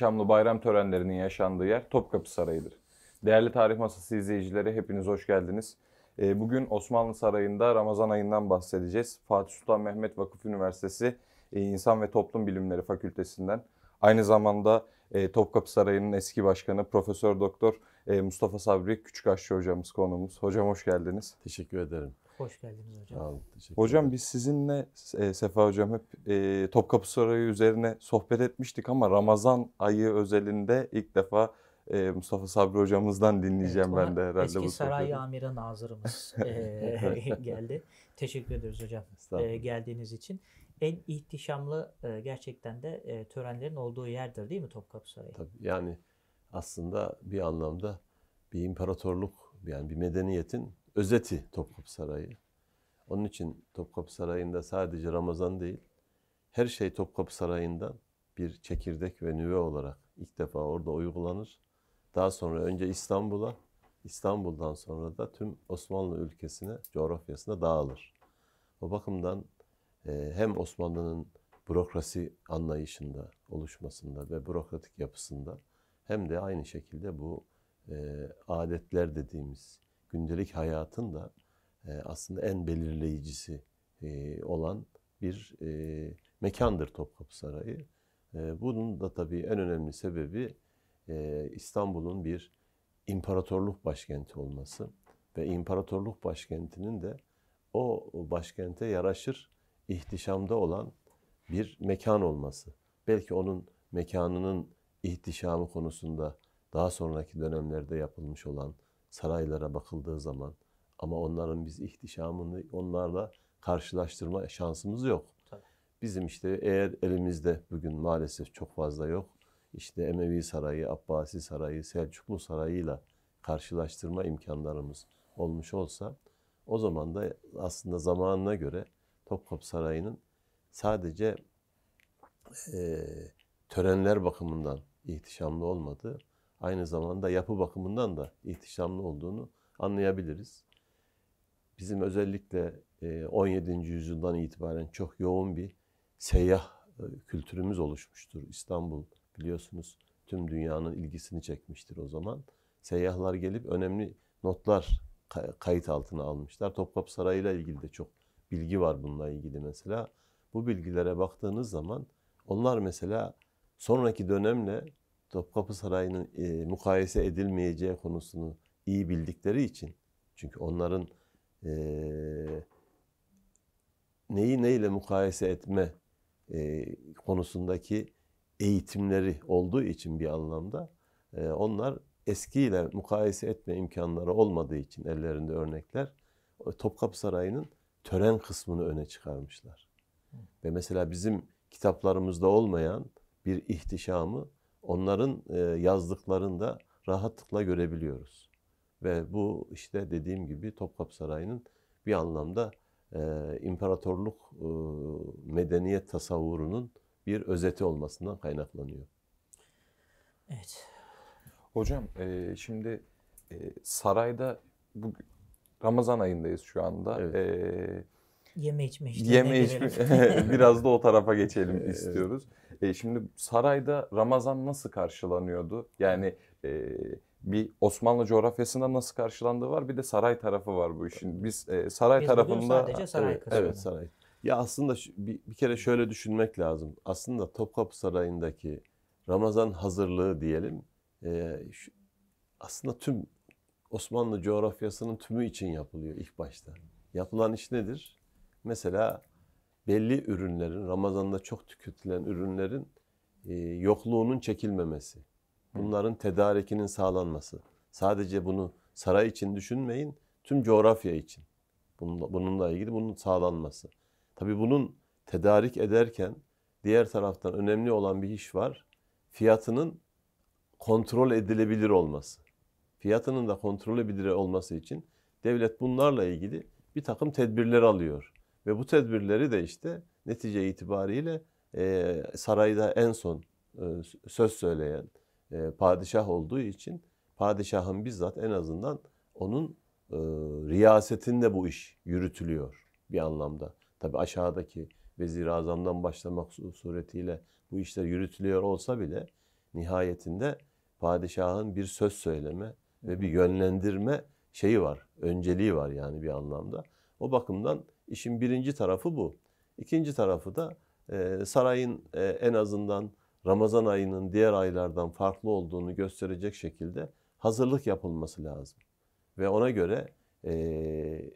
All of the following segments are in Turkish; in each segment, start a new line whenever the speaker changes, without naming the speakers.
İhtişamlı bayram törenlerinin yaşandığı yer Topkapı Sarayı'dır. Değerli Tarih Masası izleyicileri hepiniz hoş geldiniz. Ee, Bugün Osmanlı Sarayı'nda Ramazan ayından bahsedeceğiz. Fatih Sultan Mehmet Vakıf Üniversitesi e, İnsan ve Toplum Bilimleri Fakültesinden. Aynı zamanda e, Topkapı Sarayı'nın eski başkanı Profesör Doktor e, Mustafa Sabri Küçükaşçı hocamız konuğumuz. Hocam hoş geldiniz.
Teşekkür ederim.
Hoş geldiniz hocam.
Sağ olun. Teşekkür
Hocam biz sizinle e, Sefa Hocam hep e, Topkapı Sarayı üzerine sohbet etmiştik ama Ramazan ayı özelinde ilk defa e, Mustafa Sabri hocamızdan dinleyeceğim
Evet,
ben de herhalde
Eski
bu
Saray
sohbeti.
Amiri Nazırımız eee, geldi. Teşekkür ederiz hocam eee, geldiğiniz için. En ihtişamlı eee, gerçekten de eee, törenlerin olduğu yerdir değil mi Topkapı Sarayı?
Tabii yani aslında bir anlamda bir imparatorluk yani bir medeniyetin özeti Topkapı Sarayı. Onun için Topkapı Sarayı'nda sadece Ramazan değil, her şey Topkapı Sarayı'ndan bir çekirdek ve nüve olarak ilk defa orada uygulanır. Daha sonra önce İstanbul'a, İstanbul'dan sonra da tüm Osmanlı ülkesine, coğrafyasına dağılır. O bakımdan e, hem Osmanlı'nın bürokrasi anlayışında, oluşmasında ve bürokratik yapısında hem de aynı şekilde bu e, adetler dediğimiz gündelik hayatın da e, aslında en belirleyicisi e, olan bir e, mekandır Topkapı Sarayı. Bunun da tabii en önemli sebebi İstanbul'un bir imparatorluk başkenti olması ve imparatorluk başkentinin de o başkente yaraşır ihtişamda olan bir mekan olması. Belki onun mekanının ihtişamı konusunda daha sonraki dönemlerde yapılmış olan saraylara bakıldığı zaman ama onların biz ihtişamını onlarla karşılaştırma şansımız yok.
Tabii.
Bizim işte eğer elimizde bugün maalesef çok fazla yok. İşte Emevi Sarayı, Abbasi Sarayı, Selçuklu Sarayı'yla karşılaştırma imkanlarımız olmuş olsa o zaman da aslında zamanına göre Topkapı Sarayı'nın sadece e, törenler bakımından ihtişamlı olmadığı, aynı zamanda yapı bakımından da ihtişamlı olduğunu anlayabiliriz. Bizim özellikle e, 17. yüzyıldan itibaren çok yoğun bir seyyah e, kültürümüz oluşmuştur. İstanbul biliyorsunuz tüm dünyanın ilgisini çekmiştir o zaman. Seyyahlar gelip önemli notlar kay- kayıt altına almışlar. Topkapı Sarayı ile ilgili de çok bilgi var bununla ilgili mesela. Bu bilgilere baktığınız zaman onlar mesela sonraki dönemle Topkapı Sarayı'nın e, mukayese edilmeyeceği konusunu iyi bildikleri için çünkü onların e, neyi neyle mukayese etme e, konusundaki eğitimleri olduğu için bir anlamda e, onlar eskiyle mukayese etme imkanları olmadığı için ellerinde örnekler Topkapı Sarayı'nın tören kısmını öne çıkarmışlar. Ve mesela bizim kitaplarımızda olmayan bir ihtişamı onların e, yazdıklarında rahatlıkla görebiliyoruz. Ve bu işte dediğim gibi Topkapı Sarayı'nın bir anlamda e, imparatorluk e, medeniyet tasavvurunun bir özeti olmasından kaynaklanıyor.
Evet.
Hocam şimdi sarayda bu Ramazan ayındayız şu anda.
Evet.
E,
Yeme içme işlerine
Yeme içme biraz da o tarafa geçelim istiyoruz. E, şimdi sarayda Ramazan nasıl karşılanıyordu? Yani e, bir Osmanlı coğrafyasında nasıl karşılandığı var bir de saray tarafı var bu işin. Biz e, saray
Biz
tarafında
sadece saray
evet, evet saray. Ya aslında şu- bir, bir kere şöyle düşünmek lazım. Aslında Topkapı Sarayı'ndaki Ramazan hazırlığı diyelim. e, şu- aslında tüm Osmanlı coğrafyasının tümü için yapılıyor ilk başta. Yapılan iş nedir? Mesela belli ürünlerin, Ramazan'da çok tüketilen ürünlerin e, yokluğunun çekilmemesi. Bunların tedarikinin sağlanması. Sadece bunu saray için düşünmeyin, tüm coğrafya için. Bununla, bununla ilgili bunun sağlanması. Tabii bunun tedarik ederken diğer taraftan önemli olan bir iş var. Fiyatının kontrol edilebilir olması. Fiyatının da kontrol edilebilir olması için devlet bunlarla ilgili bir takım tedbirler alıyor. Ve bu tedbirleri de işte netice itibariyle e, sarayda en son e, söz söyleyen e, padişah olduğu için padişahın bizzat en azından onun e, riyasetinde bu iş yürütülüyor bir anlamda. Tabi aşağıdaki Vezir-i Azam'dan başlamak su- suretiyle bu işler yürütülüyor olsa bile nihayetinde padişahın bir söz söyleme ve bir yönlendirme şeyi var, önceliği var yani bir anlamda. O bakımdan işin birinci tarafı bu. İkinci tarafı da e, sarayın e, en azından Ramazan ayının diğer aylardan farklı olduğunu gösterecek şekilde hazırlık yapılması lazım. Ve ona göre e,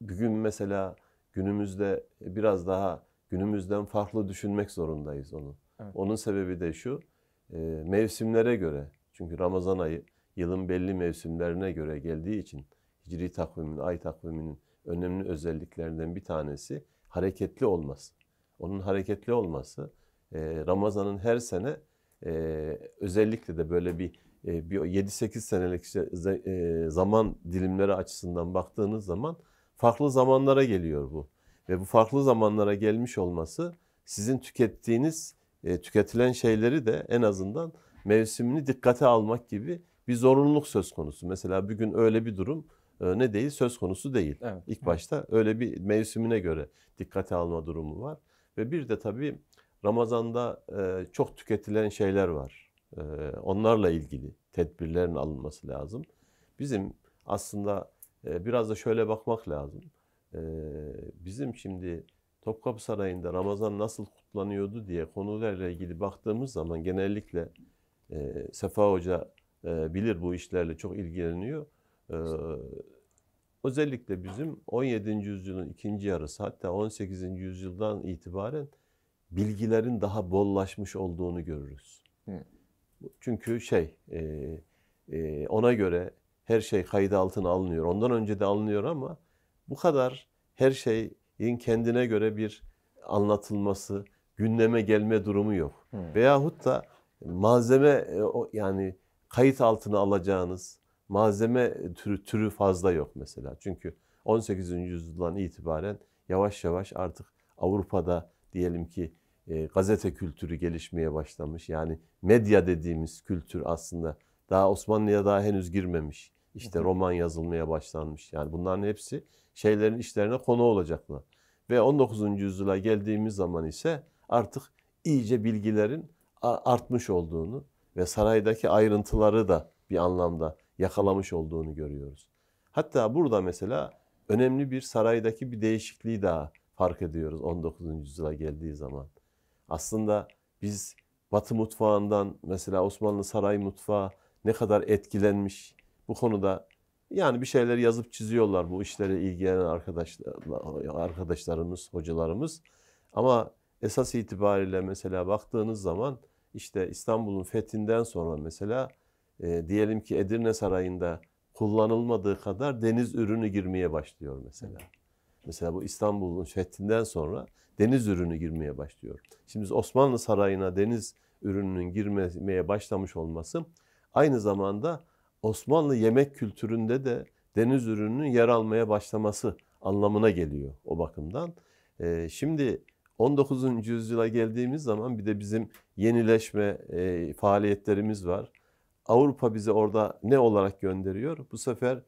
bugün mesela günümüzde biraz daha günümüzden farklı düşünmek zorundayız onu.
Evet.
Onun sebebi de şu, e, mevsimlere göre. Çünkü Ramazan ayı yılın belli mevsimlerine göre geldiği için hicri takvimin, ay takviminin önemli özelliklerinden bir tanesi hareketli olması. Onun hareketli olması e, Ramazan'ın her sene e, özellikle de böyle bir, e, bir 7-8 senelik işte, e, zaman dilimleri açısından baktığınız zaman farklı zamanlara geliyor bu. Ve bu farklı zamanlara gelmiş olması sizin tükettiğiniz, e, tüketilen şeyleri de en azından mevsimini dikkate almak gibi bir zorunluluk söz konusu. Mesela bugün öyle bir durum e, ne değil söz konusu değil.
Evet.
İlk başta öyle bir mevsimine göre dikkate alma durumu var. Ve bir de tabii Ramazan'da e, çok tüketilen şeyler var. E, onlarla ilgili tedbirlerin alınması lazım. Bizim aslında e, biraz da şöyle bakmak lazım. E, bizim şimdi Topkapı Sarayı'nda Ramazan nasıl kutlanıyordu diye konularla ilgili baktığımız zaman genellikle e, Sefa Hoca e, bilir bu işlerle çok ilgileniyor. E, özellikle bizim 17. yüzyılın ikinci yarısı hatta 18. yüzyıldan itibaren bilgilerin daha bollaşmış olduğunu görürüz.
Hı.
Çünkü şey e, e, ona göre her şey kayıt altına alınıyor. Ondan önce de alınıyor ama bu kadar her şeyin kendine göre bir anlatılması, gündeme gelme durumu yok.
Hı.
Veyahut da malzeme e, o- yani kayıt altına alacağınız malzeme türü, türü fazla yok mesela. Çünkü 18. yüzyıldan itibaren yavaş yavaş artık Avrupa'da diyelim ki e, gazete kültürü gelişmeye başlamış. Yani medya dediğimiz kültür aslında daha Osmanlı'ya daha henüz girmemiş. İşte roman yazılmaya başlanmış. Yani bunların hepsi şeylerin işlerine konu olacaklar. Ve 19. yüzyıla geldiğimiz zaman ise artık iyice bilgilerin artmış olduğunu ve saraydaki ayrıntıları da bir anlamda yakalamış olduğunu görüyoruz. Hatta burada mesela önemli bir saraydaki bir değişikliği daha fark ediyoruz 19. yüzyıla geldiği zaman. Aslında biz Batı mutfağından mesela Osmanlı saray mutfağı ne kadar etkilenmiş bu konuda yani bir şeyler yazıp çiziyorlar bu işlere ilgilenen arkadaşlar, arkadaşlarımız, hocalarımız. Ama esas itibariyle mesela baktığınız zaman işte İstanbul'un fethinden sonra mesela e, diyelim ki Edirne Sarayı'nda kullanılmadığı kadar deniz ürünü girmeye başlıyor mesela. Mesela bu İstanbul'un fethinden sonra deniz ürünü girmeye başlıyor. Şimdi Osmanlı Sarayı'na deniz ürününün girmeye başlamış olması aynı zamanda Osmanlı yemek kültüründe de deniz ürününün yer almaya başlaması anlamına geliyor o bakımdan. Ee, şimdi 19. yüzyıla geldiğimiz zaman bir de bizim yenileşme e, faaliyetlerimiz var. Avrupa bize orada ne olarak gönderiyor? Bu sefer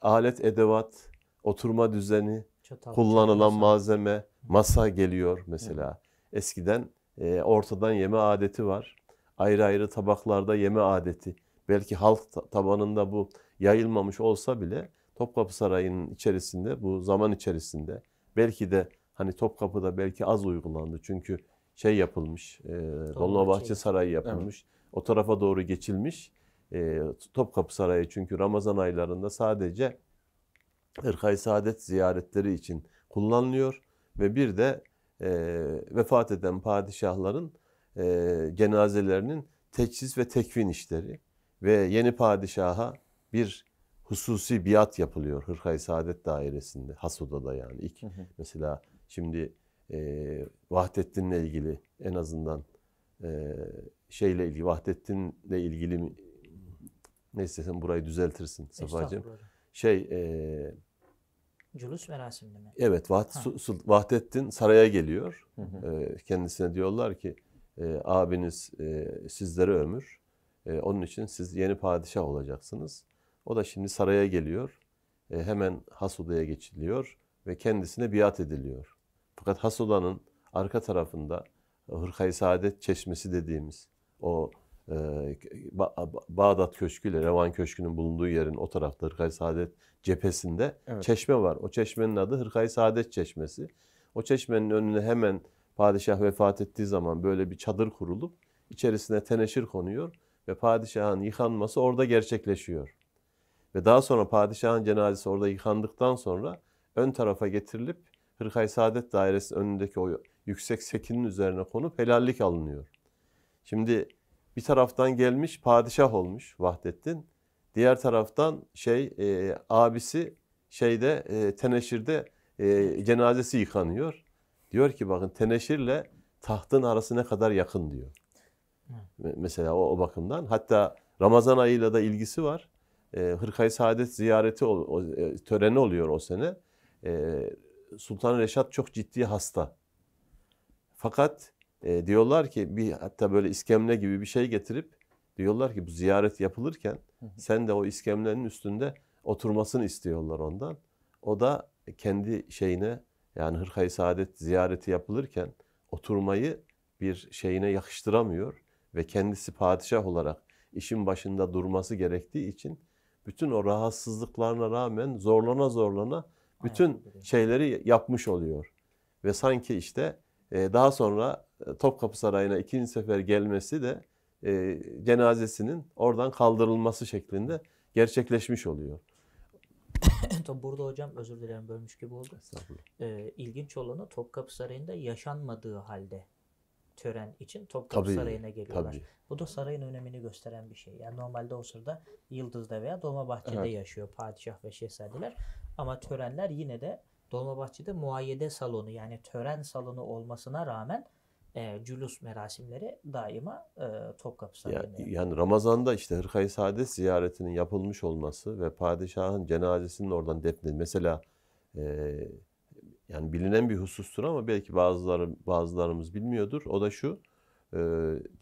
alet, edevat, oturma düzeni,
Çatal,
kullanılan
çatal,
malzeme, masa geliyor mesela. Eskiden e, ortadan yeme adeti var. Ayrı ayrı tabaklarda yeme adeti. Belki halk ta- tabanında bu yayılmamış olsa bile Topkapı Sarayı'nın içerisinde bu zaman içerisinde belki de hani Topkapı'da belki az uygulandı. Çünkü şey yapılmış, e, Dolmabahçe Sarayı yapılmış. O tarafa doğru geçilmiş. E, Topkapı Sarayı çünkü Ramazan aylarında sadece Hırkay Saadet ziyaretleri için kullanılıyor ve bir de e, vefat eden padişahların e, cenazelerinin teçhiz ve tekvin işleri ve yeni padişaha bir hususi biat yapılıyor Hırkay Saadet dairesinde, Hasuda'da yani ilk
Hı hı.
mesela şimdi e, Vahdettin'le ilgili en azından e, şeyle ilgili Vahdettin'le ilgili neyse sen burayı düzeltirsin Safacığım. Şey e,
Culus merasiminde mi?
Evet, Su- Vahdettin saraya geliyor.
Hı hı.
Ee, Kendisine diyorlar ki e, abiniz e, sizlere ömür. E, Onun için siz yeni padişah olacaksınız. O da şimdi saraya geliyor. E, Hemen Hasuda'ya geçiliyor ve kendisine biat ediliyor. Fakat Hasuda'nın arka tarafında Hırkayı Saadet Çeşmesi dediğimiz o e, Ba- Bağdat Köşkü ile Revan Köşkü'nün bulunduğu yerin o tarafta Hırkayı Saadet cephesinde
Evet.
çeşme var. O çeşmenin adı Hırkayı Saadet Çeşmesi. O çeşmenin önüne hemen padişah vefat ettiği zaman böyle bir çadır kurulup içerisine teneşir konuyor ve padişahın yıkanması orada gerçekleşiyor. Ve daha sonra padişahın cenazesi orada yıkandıktan sonra ön tarafa getirilip Hırkayı Saadet Dairesi'nin önündeki o yüksek sekinin üzerine konup helallik alınıyor. Şimdi bir taraftan gelmiş padişah olmuş Vahdettin. Diğer taraftan şey e, abisi şeyde e, teneşirde e, cenazesi yıkanıyor. Diyor ki bakın teneşirle tahtın arası ne kadar yakın diyor. Me- Mesela o, o bakımdan. Hatta Ramazan ayıyla da ilgisi var. E, Hırkayı Saadet ziyareti ol- o, e, töreni oluyor o sene. E, Sultan Reşat çok ciddi hasta. Fakat e, diyorlar ki bir hatta böyle iskemle gibi bir şey getirip diyorlar ki bu ziyaret yapılırken sen de o iskemlenin üstünde oturmasını istiyorlar ondan. O da kendi şeyine yani Hırkayı Saadet ziyareti yapılırken oturmayı bir şeyine yakıştıramıyor ve kendisi padişah olarak işin başında durması gerektiği için bütün o rahatsızlıklarına rağmen zorlana zorlana bütün şeyleri yapmış oluyor. Ve sanki işte daha sonra Topkapı Sarayı'na ikinci sefer gelmesi de e, cenazesinin oradan kaldırılması şeklinde gerçekleşmiş oluyor.
Tabii burada hocam özür dilerim bölmüş gibi oldu. Ee, ilginç olanı Topkapı Sarayı'nda yaşanmadığı halde tören için Topkapı
Tabii,
Sarayı'na geliyorlar.
Tabii.
Bu da sarayın önemini gösteren bir şey. Yani normalde o sırada Yıldız'da veya Dolmabahçe'de
Evet.
yaşıyor padişah ve şehzadeler. Ama törenler yine de Dolmabahçe'de muayyede salonu yani tören salonu olmasına rağmen e, cülus merasimleri daima e, Topkapı
Ya-
Sarayı'nda. yapılıyor.
yani Ramazan'da işte Hırkayı Saadet ziyaretinin yapılmış olması ve padişahın cenazesinin oradan defnedilmesi. Mesela e, yani bilinen bir husustur ama belki bazıları bazılarımız bilmiyordur. O da şu. e,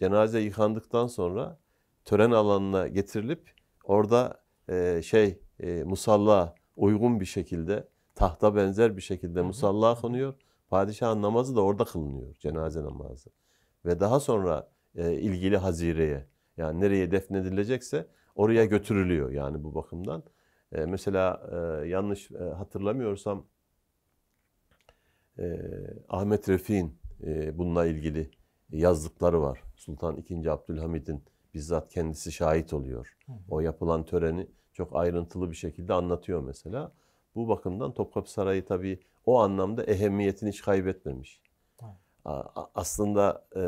cenaze yıkandıktan sonra tören alanına getirilip orada e, şey e, musalla uygun bir şekilde tahta benzer bir şekilde musalla konuyor. Padişahın namazı da orada kılınıyor. Cenaze namazı. Ve daha sonra e, ilgili hazireye yani nereye defnedilecekse oraya götürülüyor yani bu bakımdan. E, mesela e, yanlış e, hatırlamıyorsam e, Ahmet Refik'in e, bununla ilgili yazdıkları var. Sultan II. Abdülhamid'in bizzat kendisi şahit oluyor. O yapılan töreni çok ayrıntılı bir şekilde anlatıyor mesela. Bu bakımdan Topkapı Sarayı tabii o anlamda ehemmiyetini hiç kaybetmemiş. Aslında e,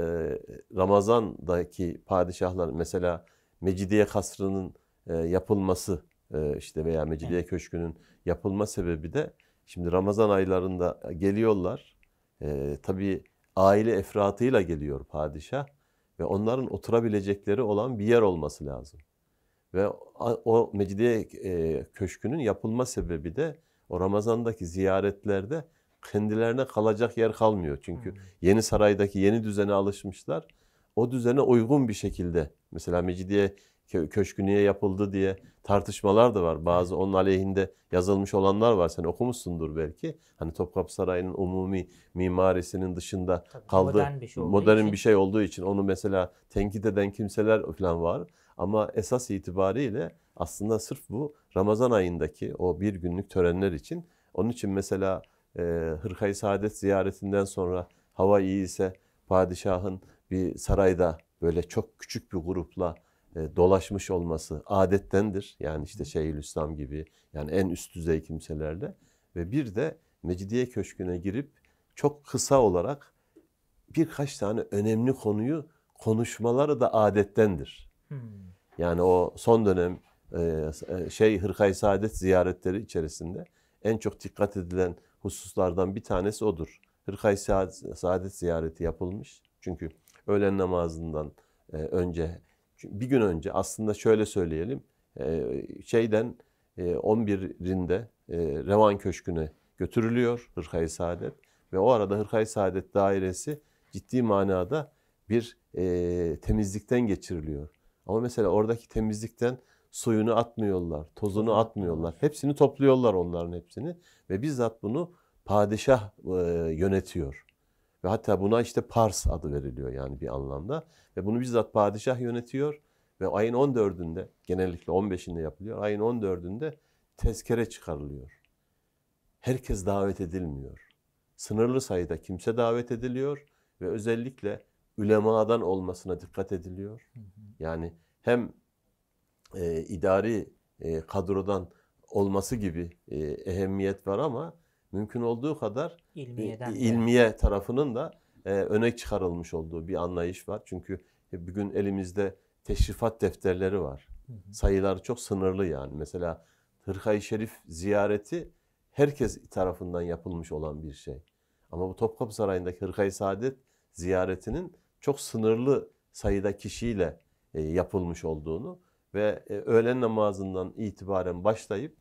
Ramazan'daki padişahlar mesela Mecidiye Kasrı'nın e, yapılması e, işte veya Mecidiye Köşkü'nün yapılma sebebi de şimdi Ramazan aylarında geliyorlar. E, tabii aile efratıyla geliyor padişah ve onların oturabilecekleri olan bir yer olması lazım. Ve o, o Mecidiye e, Köşkü'nün yapılma sebebi de o Ramazan'daki ziyaretlerde kendilerine kalacak yer kalmıyor. Çünkü
Hmm.
yeni saraydaki yeni düzene alışmışlar. O düzene uygun bir şekilde mesela Mecidiye Köşkü niye yapıldı diye tartışmalar da var. Bazı onun aleyhinde yazılmış olanlar var. Sen okumuşsundur belki. Hani Topkapı Sarayı'nın umumi mimarisinin dışında
Tabii,
kaldı.
modern bir şey olduğu
modern
için.
bir şey olduğu için onu mesela tenkit eden kimseler falan var. Ama esas itibariyle aslında sırf bu Ramazan ayındaki o bir günlük törenler için. Onun için mesela e, Hırkayı Saadet ziyaretinden sonra hava iyi ise padişahın bir sarayda böyle çok küçük bir grupla dolaşmış olması adettendir. Yani işte Şeyhülislam gibi yani en üst düzey kimselerle ve bir de Mecidiye Köşkü'ne girip çok kısa olarak birkaç tane önemli konuyu konuşmaları da adettendir.
Hmm.
Yani o son dönem e, e, şey Hırkayı Saadet ziyaretleri içerisinde en çok dikkat edilen hususlardan bir tanesi odur. Hırkayı Saad- Saadet ziyareti yapılmış. Çünkü öğlen namazından e, önce bir gün önce aslında şöyle söyleyelim e, şeyden e, 11'inde e, Revan Köşkü'ne götürülüyor Hırkayı Saadet ve o arada Hırkayı Saadet dairesi ciddi manada bir e, temizlikten geçiriliyor. Ama mesela oradaki temizlikten suyunu atmıyorlar, tozunu atmıyorlar.
atmıyorlar.
Hepsini topluyorlar onların hepsini ve bizzat bunu padişah e, yönetiyor. Ve hatta buna işte Pars adı veriliyor yani bir anlamda. Ve bunu bizzat padişah yönetiyor. Ve ayın 14'ünde genellikle 15'inde yapılıyor. Ayın 14'ünde tezkere çıkarılıyor. Herkes davet edilmiyor. Sınırlı sayıda kimse davet ediliyor ve özellikle ülemadan olmasına dikkat ediliyor. Yani hem e, idari e, kadrodan olması gibi e, ehemmiyet var ama mümkün olduğu kadar
İlmiyeden de.
ilmiye tarafının da e, öne çıkarılmış olduğu bir anlayış var. Çünkü bugün elimizde teşrifat defterleri var.
Hı hı.
Sayıları çok sınırlı yani. Mesela Hırkayı Şerif ziyareti herkes tarafından yapılmış olan bir şey. Ama bu Topkapı Sarayı'ndaki Hırkayı Saadet ziyaretinin çok sınırlı sayıda kişiyle e, yapılmış olduğunu ve e, öğlen namazından itibaren başlayıp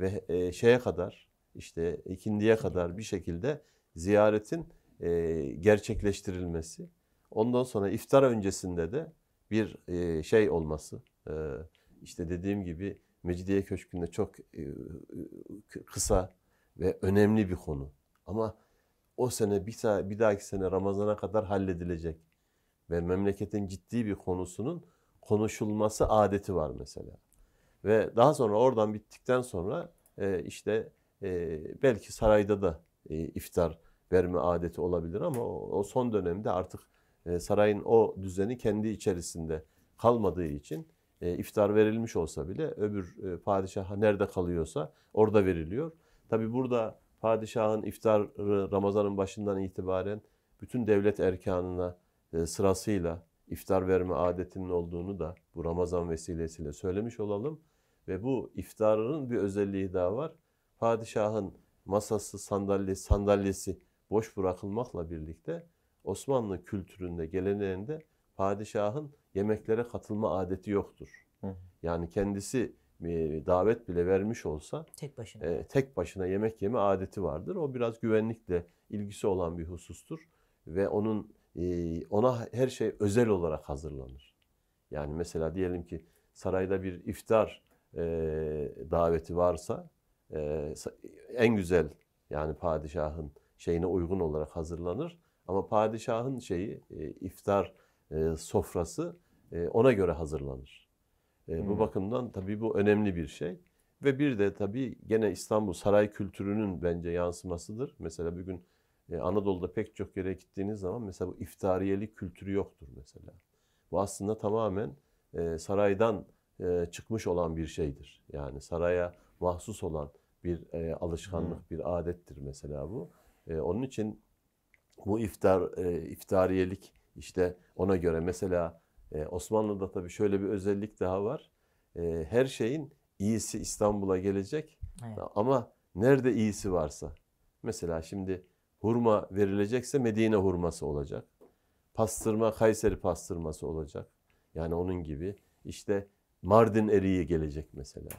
ve e, şeye kadar işte ikindiye kadar bir şekilde ziyaretin e, gerçekleştirilmesi. Ondan sonra iftar öncesinde de bir e, şey olması. E, işte dediğim gibi Mecidiye Köşkü'nde çok e, k- kısa ve önemli bir konu. Ama o sene bir, bir dahaki sene Ramazan'a kadar halledilecek ve memleketin ciddi bir konusunun konuşulması adeti var mesela. Ve daha sonra oradan bittikten sonra e, işte e, belki sarayda da e, iftar verme adeti olabilir ama o, o son dönemde artık e, sarayın o düzeni kendi içerisinde kalmadığı için e, iftar verilmiş olsa bile öbür e, padişah nerede kalıyorsa orada veriliyor. Tabi burada padişahın iftarı Ramazan'ın başından itibaren bütün devlet erkanına e, sırasıyla iftar verme adetinin olduğunu da bu Ramazan vesilesiyle söylemiş olalım. Ve bu iftarının bir özelliği daha var. Padişahın masası, sandalyesi, sandalyesi boş bırakılmakla birlikte Osmanlı kültüründe, geleneğinde padişahın yemeklere katılma adeti yoktur.
Hı.
Yani kendisi e, davet bile vermiş olsa
Tek başına.
e, tek başına yemek yeme adeti vardır. O biraz güvenlikle ilgisi olan bir husustur ve onun e, ona her şey özel olarak hazırlanır. Yani mesela diyelim ki sarayda bir iftar e, daveti varsa e, en güzel yani padişahın şeyine uygun olarak hazırlanır. Ama padişahın şeyi e, iftar e, sofrası e, ona göre hazırlanır. E, bu
Hmm.
bakımdan tabii bu önemli bir şey. Ve bir de tabii gene İstanbul saray kültürünün bence yansımasıdır. Mesela bugün e, Anadolu'da pek çok yere gittiğiniz zaman mesela bu iftariyelik kültürü yoktur mesela. Bu aslında tamamen e, saraydan e, çıkmış olan bir şeydir. Yani saraya mahsus olan bir e, alışkanlık, bir adettir mesela bu. E, onun için bu iftar e, iftariyelik işte ona göre mesela e, Osmanlı'da tabii şöyle bir özellik daha var. E, her şeyin iyisi İstanbul'a gelecek
Evet.
ama nerede iyisi varsa. Mesela şimdi hurma verilecekse Medine hurması olacak. Pastırma Kayseri pastırması olacak. Yani onun gibi. İşte Mardin eriği gelecek mesela.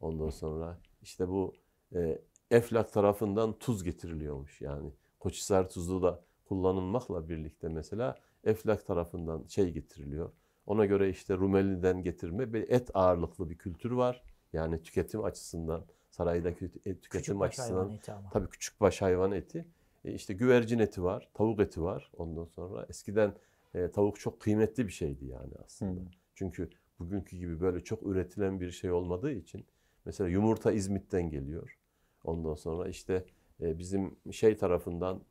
Ondan sonra işte bu e, Eflak tarafından tuz getiriliyormuş. Yani Koçhisar tuzu da kullanılmakla birlikte mesela Eflak tarafından şey getiriliyor. Ona göre işte Rumeli'den getirme bir et ağırlıklı bir kültür var. Yani tüketim açısından saraydaki et- tüketim
Küçük
açısından. Tabii küçük baş hayvan eti. E, işte güvercin eti var, tavuk eti var ondan sonra. Eskiden e, tavuk çok kıymetli bir şeydi yani aslında.
Hı.
Çünkü bugünkü gibi böyle çok üretilen bir şey olmadığı için mesela yumurta İzmit'ten geliyor. Ondan sonra işte e, bizim şey tarafından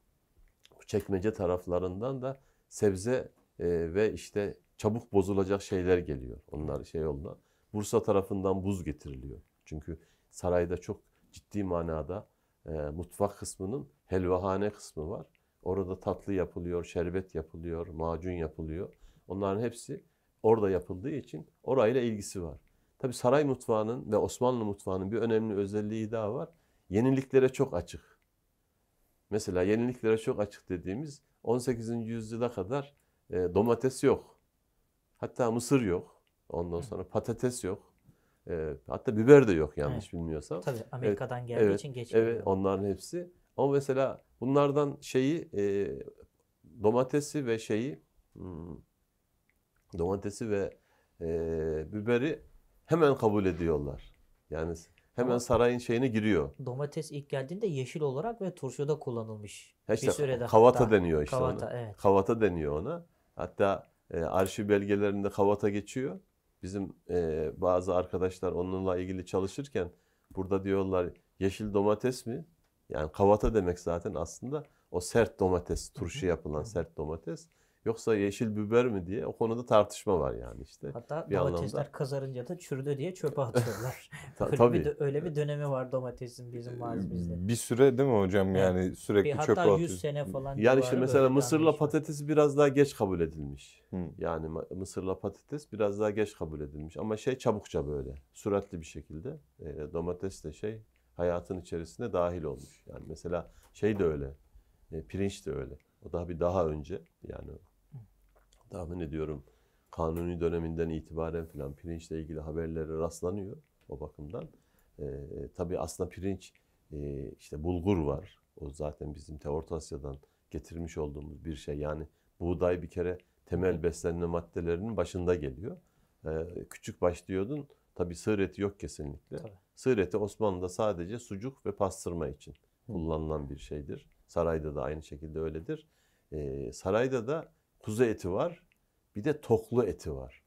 çekmece taraflarından da sebze e, ve işte çabuk bozulacak şeyler geliyor. Onlar şey yoluna. Bursa tarafından buz getiriliyor. Çünkü sarayda çok ciddi manada e, mutfak kısmının helvahane kısmı var. Orada tatlı yapılıyor, şerbet yapılıyor, macun yapılıyor. Onların hepsi orada yapıldığı için orayla ilgisi var. Tabi saray mutfağının ve Osmanlı mutfağının bir önemli özelliği daha var. Yeniliklere çok açık. Mesela yeniliklere çok açık dediğimiz 18. yüzyıla kadar e, domates yok. Hatta mısır yok. Ondan sonra patates yok. E, hatta biber de yok yanlış bilmiyorsam.
Tabii Amerika'dan geldiği
Evet,
için geç
Evet, onların hepsi. Ama mesela bunlardan şeyi e, domatesi ve şeyi hmm, domatesi ve e, biberi hemen kabul ediyorlar. Yani hemen
Ama-
sarayın şeyine giriyor.
Domates ilk geldiğinde yeşil olarak ve turşuda kullanılmış.
Ha işte
bir sürede
kavata
hatta.
deniyor işte
Kavata,
ona.
evet.
Kavata deniyor ona. Hatta e, arşiv belgelerinde kavata geçiyor. Bizim e, bazı arkadaşlar onunla ilgili çalışırken burada diyorlar yeşil domates mi? Yani kavata demek zaten aslında o sert domates, turşu yapılan sert domates. Yoksa yeşil biber mi diye o konuda tartışma var yani işte.
Hatta
bir
domatesler
anlamda.
kızarınca da çürüdü diye çöpe atıyorlar.
Ta-
öyle,
tabii.
Bir, öyle bir dönemi var domatesin bizim mazimizde.
Bir süre değil mi hocam
Evet.
yani
Bir
sürekli çöpe
hatta 100
atıyoruz.
sene falan
Yani işte mesela mısırla patates biraz daha geç kabul edilmiş.
Hı.
Yani mısırla patates biraz daha geç kabul edilmiş. Ama şey çabukça böyle, süratli bir şekilde e, domates de şey hayatın içerisine dahil olmuş. Yani mesela şey de öyle, e, pirinç de öyle. O daha bir daha önce yani tahmin ediyorum kanuni döneminden itibaren filan pirinçle ilgili haberlere rastlanıyor o bakımdan. E, tabii aslında pirinç e, işte bulgur var. O zaten bizim te Orta Asya'dan getirmiş olduğumuz bir şey. Yani buğday bir kere temel beslenme maddelerinin başında geliyor. Ee, küçük baş diyordun. Tabii sığır eti yok kesinlikle.
Tabii.
Sığır eti Osmanlı'da sadece sucuk ve pastırma için kullanılan bir şeydir. Sarayda da aynı şekilde öyledir. Ee, sarayda da kuzu eti var. Bir de toklu eti var.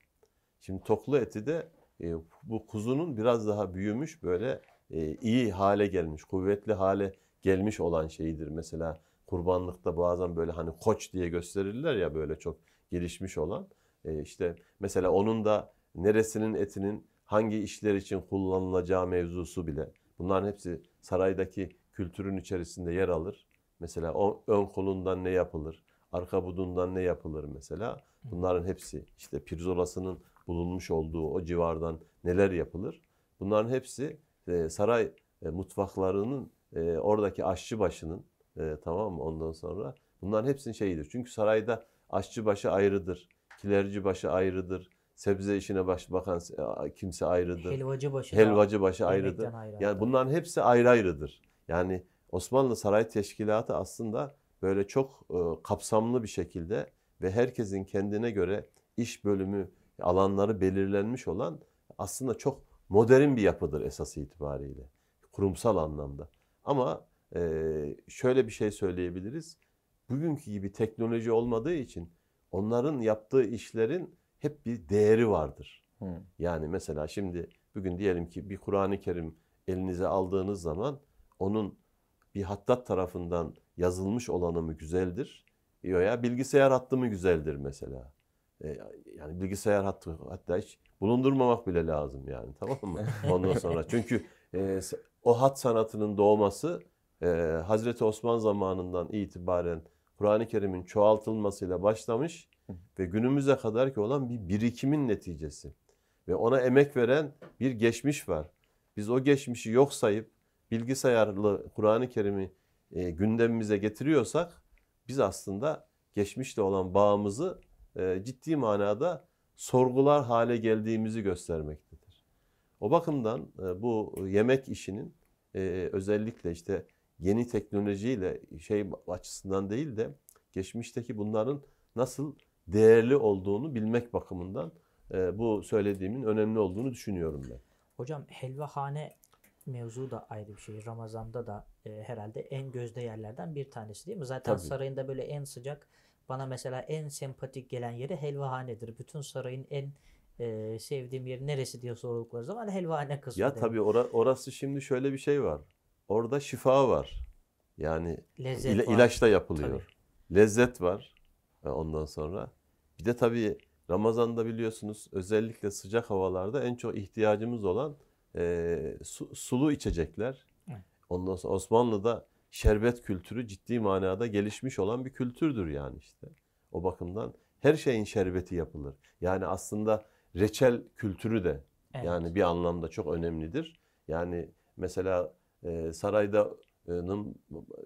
Şimdi toklu eti de e, bu kuzunun biraz daha büyümüş böyle e, iyi hale gelmiş, kuvvetli hale gelmiş olan şeyidir. Mesela kurbanlıkta bazen böyle hani koç diye gösterirler ya böyle çok gelişmiş olan. E, işte mesela onun da neresinin etinin hangi işler için kullanılacağı mevzusu bile. Bunların hepsi saraydaki kültürün içerisinde yer alır. Mesela o ön kolundan ne yapılır? Arka budundan ne yapılır mesela? Bunların hepsi işte pirzolasının bulunmuş olduğu o civardan neler yapılır? Bunların hepsi e, saray e, mutfaklarının e, oradaki aşçıbaşının e, tamam mı ondan sonra bunların hepsinin şeyidir. Çünkü sarayda aşçıbaşı ayrıdır, kilercibaşı ayrıdır, sebze işine baş bakan e, kimse ayrıdır.
Helvacı başı
Helvacı başı ayrıdır. Yani bunların hepsi ayrı ayrıdır. Yani Osmanlı Saray Teşkilatı aslında böyle çok e, kapsamlı bir şekilde ve herkesin kendine göre iş bölümü alanları belirlenmiş olan aslında çok modern bir yapıdır esas itibariyle. Kurumsal anlamda. Ama e, şöyle bir şey söyleyebiliriz. Bugünkü gibi teknoloji olmadığı için onların yaptığı işlerin hep bir değeri vardır.
Hı.
Yani mesela şimdi bugün diyelim ki bir Kur'an-ı Kerim elinize aldığınız zaman onun bir hattat tarafından yazılmış olanı mı güzeldir? Veya bilgisayar hattı mı güzeldir mesela? E, yani bilgisayar hattı hatta hiç bulundurmamak bile lazım yani tamam mı? Ondan sonra çünkü e, o hat sanatının doğması e, Hazreti Osman zamanından itibaren Kur'an-ı Kerim'in çoğaltılmasıyla başlamış ve günümüze kadar ki olan bir birikimin neticesi. Ve ona emek veren bir geçmiş var. Biz o geçmişi yok sayıp bilgisayarlı Kur'an-ı Kerim'i e, gündemimize getiriyorsak biz aslında geçmişle olan bağımızı e, ciddi manada sorgular hale geldiğimizi göstermektedir. O bakımdan e, bu yemek işinin e, özellikle işte yeni teknolojiyle şey açısından değil de geçmişteki bunların nasıl değerli olduğunu bilmek bakımından e, bu söylediğimin önemli olduğunu düşünüyorum ben.
Hocam helvahane mevzu da ayrı bir şey. Ramazan'da da e, herhalde en gözde yerlerden bir tanesi değil mi? Zaten
Tabii.
sarayında böyle en sıcak bana mesela en sempatik gelen yeri helvahanedir. Bütün sarayın en e, sevdiğim yeri neresi diye sordukları zaman helvahane kısmı.
Ya
derim.
tabii ora- orası şimdi şöyle bir şey var. Orada şifa var. Yani
Lezzet
ila-
var.
ilaçla yapılıyor. Lezzet var. e, Ondan sonra bir de tabii Ramazan'da biliyorsunuz özellikle sıcak havalarda en çok ihtiyacımız olan e, su- sulu içecekler. Ondan sonra Osmanlı'da şerbet kültürü ciddi manada gelişmiş olan bir kültürdür yani işte. O bakımdan her şeyin şerbeti yapılır. Yani aslında reçel kültürü de
Evet.
yani bir anlamda çok önemlidir. Yani mesela e, saraydanın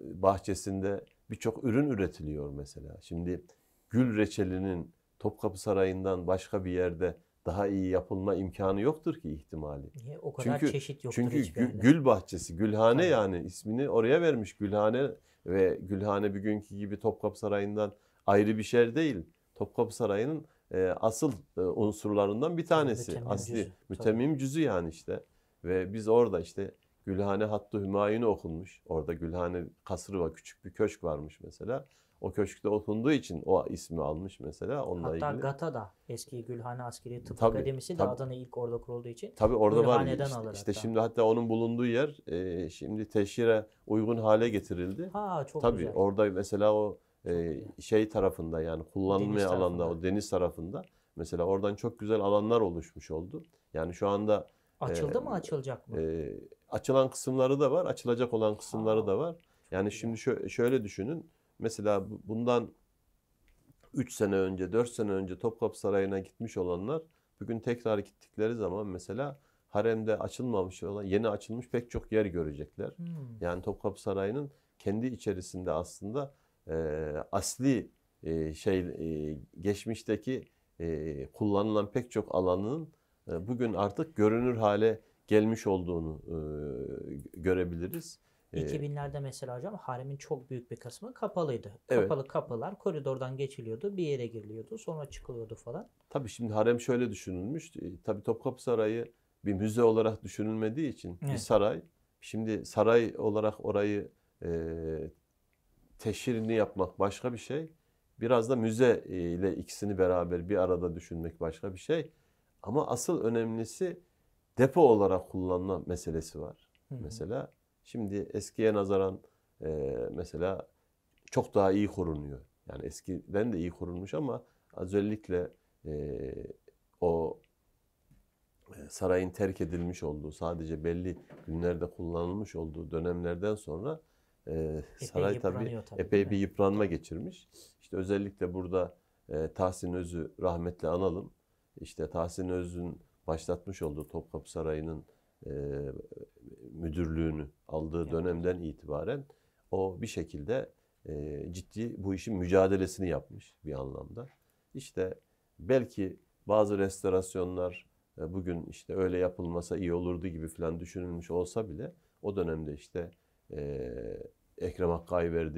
bahçesinde birçok ürün üretiliyor mesela. Şimdi gül reçelinin Topkapı Sarayı'ndan başka bir yerde daha iyi yapılma imkanı yoktur ki ihtimali.
Niye? O kadar
Çünkü
çeşit yoktur
çünkü
hiçbir
gü-
yerde.
gül bahçesi, gülhane
Tabii.
yani ismini oraya vermiş gülhane ve gülhane bugünkü gibi Topkapı Sarayı'ndan ayrı bir şey değil. Topkapı Sarayı'nın e, asıl e, unsurlarından bir tanesi.
mütemmim
Asli
cüzü, tabii.
mütemmim cüzü yani işte. Ve biz orada işte Gülhane Hattı Hümayun'u okunmuş. Orada Gülhane kasrı var, küçük bir köşk varmış mesela. O köşkte okunduğu için o ismi almış mesela onunla
Hatta
ilgili.
GATA'da eski Gülhane Askeri Tıp
Tabii,
Akademisi de
tabii.
adını ilk orada kurulduğu için
Tabii orada var. İşte, işte
hatta.
şimdi hatta onun bulunduğu yer e, şimdi teşhire uygun hale getirildi.
ha çok
Tabii
güzel.
orada mesela o e, şey tarafında yani kullanılmaya
Deniz
alanda
tarafında.
o deniz tarafında mesela oradan çok güzel alanlar oluşmuş oldu. Yani şu anda
Açıldı
e,
mı açılacak mı?
e, açılan kısımları da var, açılacak olan kısımları
Ha,
da var. Yani şimdi şö- şöyle düşünün. Mesela bu- bundan 3 sene önce, 4 sene önce Topkapı Sarayı'na gitmiş olanlar bugün tekrar gittikleri zaman mesela haremde açılmamış olan, yeni açılmış pek çok yer görecekler.
Hmm.
Yani Topkapı Sarayı'nın kendi içerisinde aslında e, asli e, şey e, geçmişteki e, kullanılan pek çok alanın e, bugün artık görünür hale gelmiş olduğunu e, görebiliriz. E,
2000'lerde mesela hocam haremin çok büyük bir kısmı kapalıydı.
Evet.
Kapalı kapılar koridordan geçiliyordu, bir yere giriliyordu, sonra çıkılıyordu falan.
Tabii şimdi harem şöyle düşünülmüş. E, Tabii Topkapı Sarayı bir müze olarak düşünülmediği için bir
Evet.
saray. Şimdi saray olarak orayı e, teşhirini yapmak başka bir şey. Biraz da müze e, ile ikisini beraber bir arada düşünmek başka bir şey. Ama asıl önemlisi depo olarak kullanma meselesi var.
Hı hı.
Mesela şimdi eskiye nazaran e, mesela çok daha iyi korunuyor. Yani eskiden de iyi korunmuş ama özellikle e, o e, sarayın terk edilmiş olduğu, sadece belli günlerde kullanılmış olduğu dönemlerden sonra e, saray tabii, epey bir yıpranma geçirmiş. İşte özellikle burada e, Tahsin Öz'ü rahmetle analım. İşte Tahsin Öz'ün başlatmış olduğu Topkapı Sarayı'nın e, müdürlüğünü aldığı
Evet.
dönemden itibaren o bir şekilde e, ciddi bu işin mücadelesini yapmış bir anlamda. İşte belki bazı restorasyonlar e, bugün işte öyle yapılmasa iyi olurdu gibi falan düşünülmüş olsa bile o dönemde işte e, Ekrem Hakkı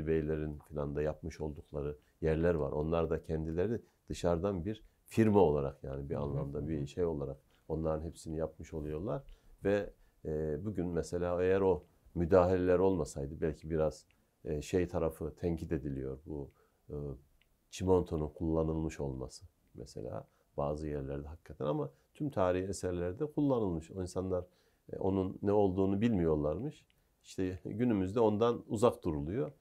Beylerin falan da yapmış oldukları yerler var. Onlar da kendileri dışarıdan bir firma olarak yani bir anlamda bir şey olarak onların hepsini yapmış oluyorlar ve e, bugün mesela eğer o müdahaleler olmasaydı belki biraz e, şey tarafı tenkit ediliyor bu e, çimentonun kullanılmış olması mesela bazı yerlerde hakikaten ama tüm tarihi eserlerde kullanılmış. O insanlar e, onun ne olduğunu bilmiyorlarmış. İşte günümüzde ondan uzak duruluyor.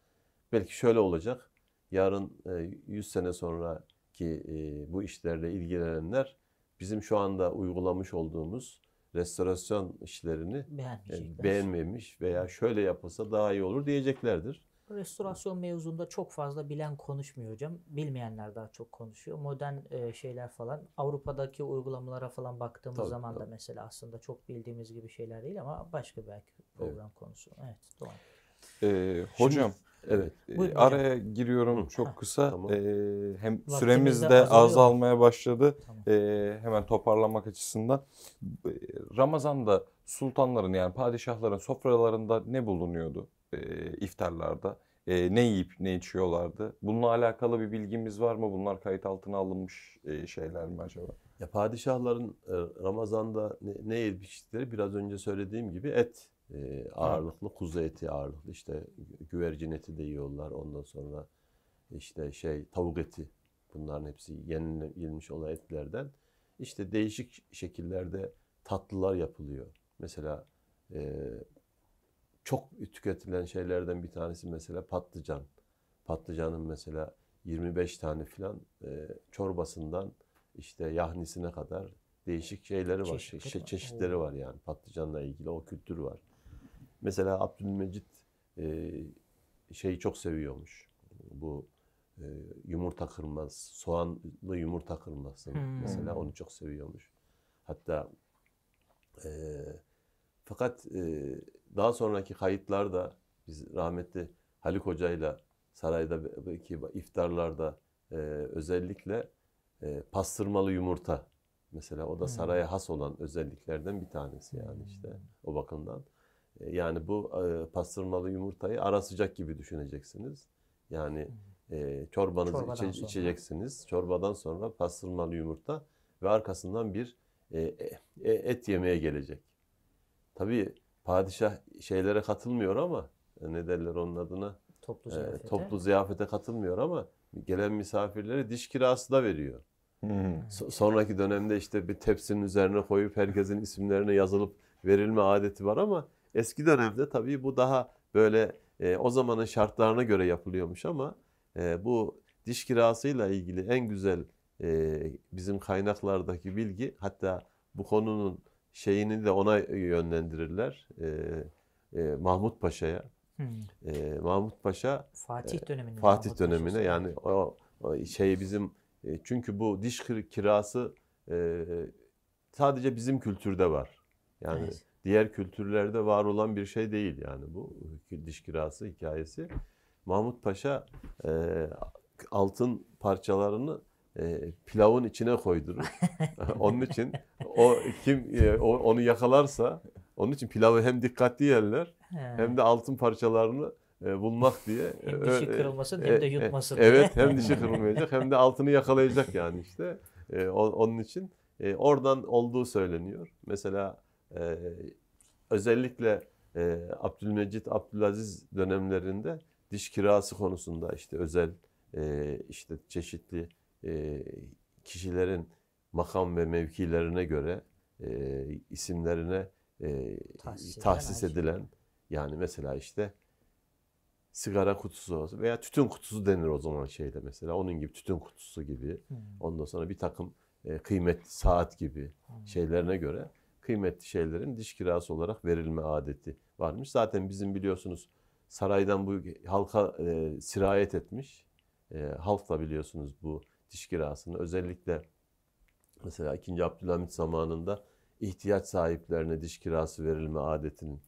Belki şöyle olacak. Yarın e, 100 sene sonraki e, bu işlerle ilgilenenler bizim şu anda uygulamış olduğumuz restorasyon işlerini e, beğenmemiş veya şöyle yapılsa daha iyi olur diyeceklerdir.
Restorasyon mevzunda çok fazla bilen konuşmuyor hocam. Bilmeyenler daha çok konuşuyor. Modern e, şeyler falan. Avrupa'daki uygulamalara falan baktığımız
Tabii,
zaman da
tabii.
mesela aslında çok bildiğimiz gibi şeyler değil ama başka belki program konusu. Evet, doğru.
Ee, hocam
Evet.
e,
Buyurun hocam.
araya giriyorum
Hı.
çok kısa.
Tamam.
Ee, hem
Vaktimiz
süremiz
de
azalmaya başladı.
Tamam.
Ee, hemen toparlamak açısından. Ee, Ramazan'da sultanların yani padişahların sofralarında ne bulunuyordu ee, iftarlarda? Ee, ne yiyip ne içiyorlardı? Bununla alakalı bir bilgimiz var mı? Bunlar kayıt altına alınmış e, şeyler mi acaba?
Ya padişahların e, Ramazan'da ne, ne yiyip içtikleri biraz önce söylediğim gibi et e, ağırlıklı, kuzu eti ağırlıklı. İşte güvercin eti de yiyorlar. Ondan sonra işte şey tavuk eti. Bunların hepsi yenilmiş olan etlerden. İşte değişik şekillerde tatlılar yapılıyor. Mesela e, çok tüketilen şeylerden bir tanesi mesela patlıcan. Patlıcanın mesela 25 tane filan e, çorbasından işte yahnisine kadar değişik şeyleri var.
Çeşitleri
Çe- çeşitleri var yani patlıcanla ilgili o kültür var. Mesela Abdülmecit e, şeyi çok seviyormuş. Bu e, yumurta kırmaz, soğanlı yumurta kırması
Hmm.
mesela onu çok seviyormuş. Hatta e, fakat e, daha sonraki kayıtlarda biz rahmetli Haluk Hoca'yla sarayda belki iftarlarda e, özellikle e, pastırmalı yumurta mesela o da
Hmm.
saraya has olan özelliklerden bir tanesi yani işte o bakımdan. Yani bu e, pastırmalı yumurtayı ara sıcak gibi düşüneceksiniz. Yani e, çorbanızı
Çorbadan
içe-
sonra.
içeceksiniz. Çorbadan sonra pastırmalı yumurta ve arkasından bir e, e, et yemeye gelecek. tabii padişah şeylere katılmıyor ama ne derler onun adına?
Toplu
E,
ziyafete.
toplu ziyafete katılmıyor ama gelen misafirlere diş kirası da veriyor.
Hmm.
So- sonraki dönemde işte bir tepsinin üzerine koyup herkesin isimlerine yazılıp verilme adeti var ama eski dönemde tabii bu daha böyle e, o zamanın şartlarına göre yapılıyormuş ama e, bu diş kirasıyla ilgili en güzel e, bizim kaynaklardaki bilgi hatta bu konunun şeyini de ona yönlendirirler. E, e, Mahmut Paşa'ya.
Hmm.
E, Mahmut Paşa
Fatih döneminde.
Fatih
Mahmut
dönemine
Paşa'sı.
yani o, o şey bizim e, çünkü bu diş kir- kirası e, sadece bizim kültürde var. Yani
Evet.
Diğer kültürlerde var olan bir şey değil yani bu diş kirası hikayesi. Mahmut Paşa e, altın parçalarını e, pilavın içine koydurur. onun için o kim e, o- onu yakalarsa onun için pilavı hem dikkatli yerler
He.
hem de altın parçalarını e, bulmak diye.
Hem
e,
dişi
e,
kırılmasın
e,
hem de
e,
yutmasın
Evet
diye.
hem dişi kırılmayacak hem de altını yakalayacak yani işte. E, o- onun için e, oradan olduğu söyleniyor. Mesela e, özellikle e, Abdülmecit, Abdülaziz dönemlerinde diş kirası konusunda işte özel e, işte çeşitli e, kişilerin makam ve mevkilerine göre e, isimlerine e,
Tahsis edilen
tahsis edilen yani mesela işte sigara kutusu olsun veya tütün kutusu denir o zaman şeyde mesela onun gibi tütün kutusu gibi
Hmm.
ondan sonra bir takım e, kıymetli saat gibi
Hmm.
şeylerine göre kıymetli şeylerin diş kirası olarak verilme adeti varmış. Zaten bizim biliyorsunuz saraydan bu halka e, sirayet etmiş. E, halk da biliyorsunuz bu diş kirasını özellikle mesela 2. Abdülhamit zamanında ihtiyaç sahiplerine diş kirası verilme adetinin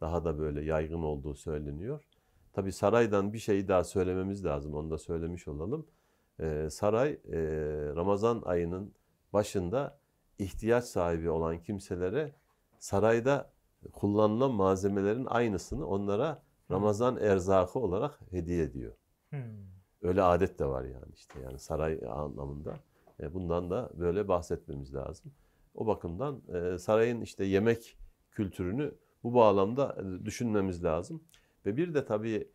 daha da böyle yaygın olduğu söyleniyor. Tabi saraydan bir şey daha söylememiz lazım. Onu da söylemiş olalım. Ee, saray e, Ramazan ayının başında ihtiyaç sahibi olan kimselere sarayda kullanılan malzemelerin aynısını onlara Ramazan erzakı olarak hediye ediyor.
Hmm.
Öyle adet de var yani işte yani saray anlamında. E, Bundan da böyle bahsetmemiz lazım. O bakımdan e, sarayın işte yemek kültürünü bu bağlamda e, düşünmemiz lazım. Ve bir de tabii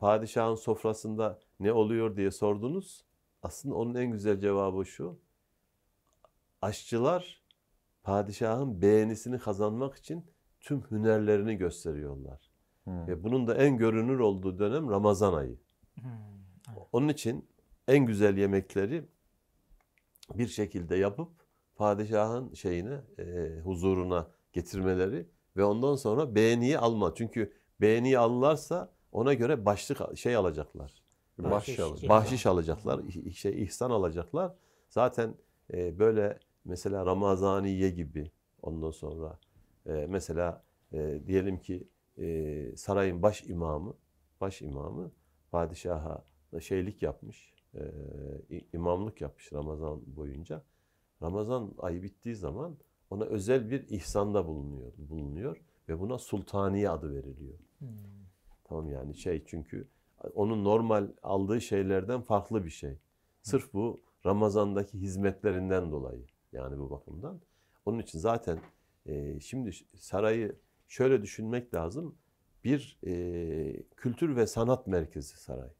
padişahın sofrasında ne oluyor diye sordunuz. Aslında onun en güzel cevabı şu. Aşçılar padişahın beğenisini kazanmak için tüm hünerlerini gösteriyorlar.
Hmm.
Ve bunun da en görünür olduğu dönem Ramazan ayı.
Hmm. Evet.
Onun için en güzel yemekleri bir şekilde yapıp padişahın şeyine, e, huzuruna getirmeleri ve ondan sonra beğeniyi alma. Çünkü beğeniyi alırlarsa ona göre başlık şey alacaklar.
Bahşiş
Bahşiş,
alacak.
Bahşiş alacaklar, şey ihsan alacaklar. Zaten e, böyle mesela Ramazaniye gibi ondan sonra e, mesela e, diyelim ki e, sarayın baş imamı, baş imamı padişaha şeylik yapmış, e, imamlık yapmış Ramazan boyunca. Ramazan ayı bittiği zaman ona özel bir ihsanda bulunuyor, bulunuyor ve buna sultaniye adı veriliyor.
Hmm.
Tamam yani şey çünkü onun normal aldığı şeylerden farklı bir şey. Sırf bu Ramazan'daki hizmetlerinden dolayı yani bu bakımdan. Onun için zaten e, şimdi sarayı şöyle düşünmek lazım. Bir e, kültür ve sanat merkezi saray.